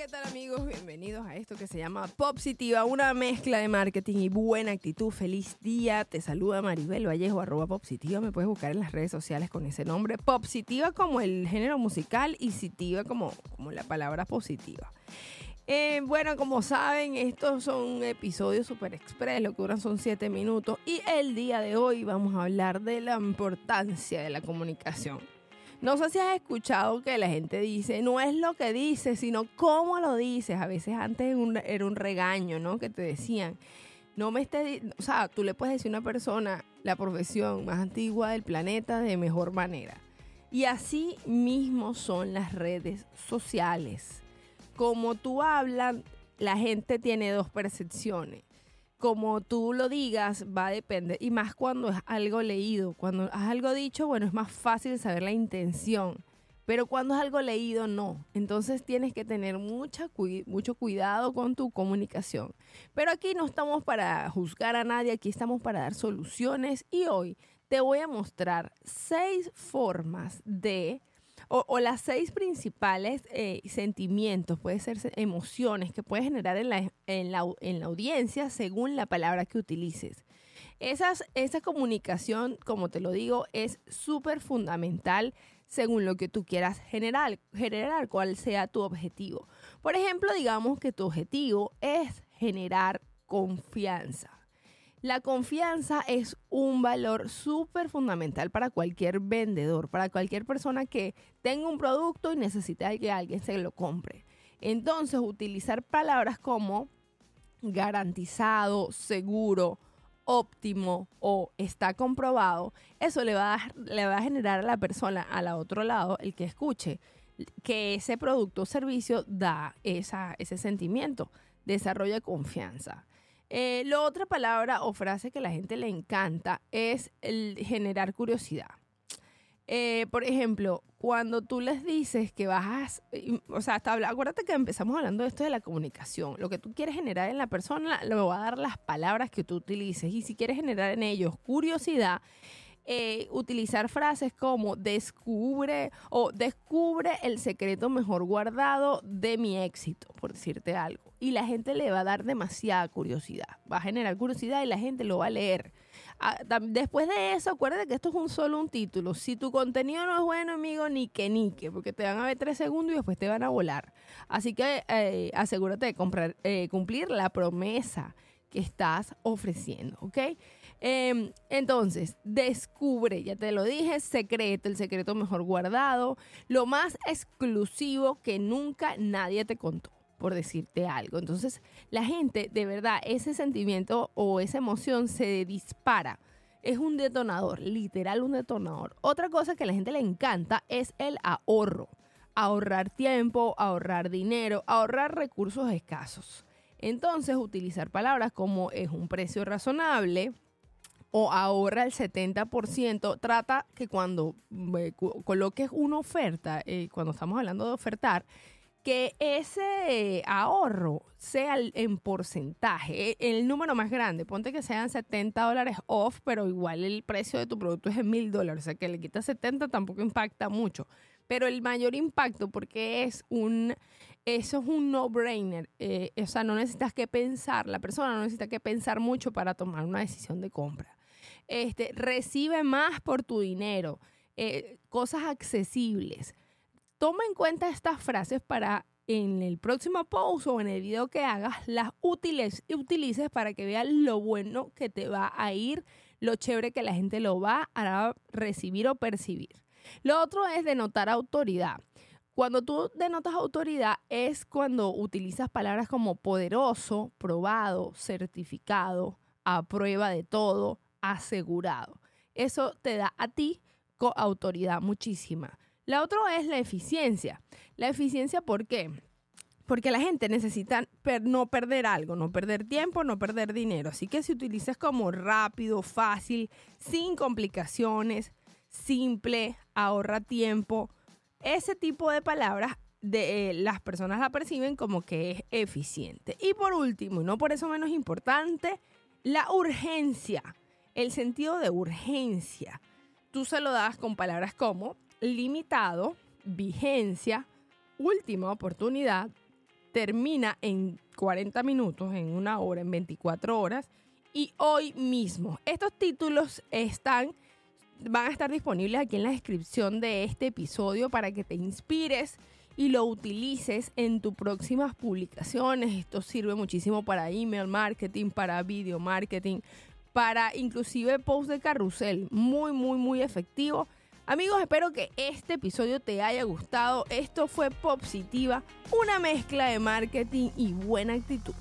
¿qué tal amigos? Bienvenidos a esto que se llama Popsitiva, una mezcla de marketing y buena actitud. Feliz día, te saluda Maribel Vallejo, arroba Popsitiva. Me puedes buscar en las redes sociales con ese nombre. Popsitiva como el género musical y sitiva como, como la palabra positiva. Eh, bueno, como saben, estos son episodios super express, lo que duran son 7 minutos. Y el día de hoy vamos a hablar de la importancia de la comunicación. No sé si has escuchado que la gente dice, no es lo que dices, sino cómo lo dices. A veces antes era un regaño, ¿no? Que te decían, no me estés, o sea, tú le puedes decir a una persona la profesión más antigua del planeta de mejor manera. Y así mismo son las redes sociales como tú hablas, la gente tiene dos percepciones. Como tú lo digas, va a depender. Y más cuando es algo leído. Cuando es algo dicho, bueno, es más fácil saber la intención. Pero cuando es algo leído, no. Entonces tienes que tener mucha, mucho cuidado con tu comunicación. Pero aquí no estamos para juzgar a nadie, aquí estamos para dar soluciones. Y hoy te voy a mostrar seis formas de o, las seis principales eh, sentimientos, puede ser emociones que puedes generar en la, en la, en la audiencia según la palabra que utilices. Esas, esa comunicación, como te lo digo, es súper fundamental según lo que tú quieras generar, generar, cuál sea tu objetivo. Por ejemplo, digamos que tu objetivo es generar confianza. La confianza es un valor súper fundamental para cualquier vendedor, para cualquier persona que tenga un producto y necesite que alguien se lo compre. Entonces, utilizar palabras como garantizado, seguro, óptimo o está comprobado, eso le va a, le va a generar a la persona al otro lado, el que escuche, que ese producto o servicio da esa, ese sentimiento, desarrolla confianza. Eh, la otra palabra o frase que a la gente le encanta es el generar curiosidad. Eh, por ejemplo, cuando tú les dices que vas, o sea, hasta, acuérdate que empezamos hablando de esto de la comunicación. Lo que tú quieres generar en la persona lo va a dar las palabras que tú utilices. Y si quieres generar en ellos curiosidad, eh, utilizar frases como descubre o descubre el secreto mejor guardado de mi éxito, por decirte algo. Y la gente le va a dar demasiada curiosidad, va a generar curiosidad y la gente lo va a leer. Ah, después de eso, acuérdate que esto es un solo un título. Si tu contenido no es bueno, amigo, ni que ni que, porque te van a ver tres segundos y después te van a volar. Así que eh, asegúrate de comprar, eh, cumplir la promesa que estás ofreciendo, ¿ok? Em, entonces, descubre, ya te lo dije, secreto, el secreto mejor guardado, lo más exclusivo que nunca nadie te contó por decirte algo. Entonces, la gente, de verdad, ese sentimiento o esa emoción se dispara. Es un detonador, literal un detonador. Otra cosa que a la gente le encanta es el ahorro. Ahorrar tiempo, ahorrar dinero, ahorrar recursos escasos. Entonces, utilizar palabras como es un precio razonable o ahorra el 70%, trata que cuando eh, coloques una oferta, eh, cuando estamos hablando de ofertar, que ese ahorro sea en porcentaje, e, el número más grande, ponte que sean 70 dólares off, pero igual el precio de tu producto es en mil dólares, o sea que le quitas 70 tampoco impacta mucho. Pero el mayor impacto porque es un, eso es un no-brainer, eh, o sea, no necesitas que pensar, la persona no necesita que pensar mucho para tomar una decisión de compra. Este, recibe más por tu dinero, eh, cosas accesibles. Toma en cuenta estas frases para en el próximo post o en el video que hagas, las útiles y utilices para que veas lo bueno que te va a ir, lo chévere que la gente lo va a recibir o percibir. Lo otro es denotar autoridad. Cuando tú denotas autoridad es cuando utilizas palabras como poderoso, probado, certificado, a prueba de todo, asegurado. Eso te da a ti autoridad muchísima. La otra es la eficiencia. La eficiencia, ¿por qué? Porque la gente necesita no perder algo, no perder tiempo, no perder dinero. Así que si utilizas como rápido, fácil, sin complicaciones, simple, ahorra tiempo. Ese tipo de palabras de, eh, las personas la perciben como que es eficiente. Y por último, y no por eso menos importante, la urgencia, el sentido de urgencia. Tú se lo das con palabras como limitado, vigencia, última oportunidad, termina en 40 minutos, en una hora, en 24 horas y hoy mismo. Estos títulos están van a estar disponibles aquí en la descripción de este episodio para que te inspires y lo utilices en tus próximas publicaciones. Esto sirve muchísimo para email marketing, para video marketing, para inclusive post de carrusel. Muy, muy, muy efectivo. Amigos, espero que este episodio te haya gustado. Esto fue Positiva, una mezcla de marketing y buena actitud.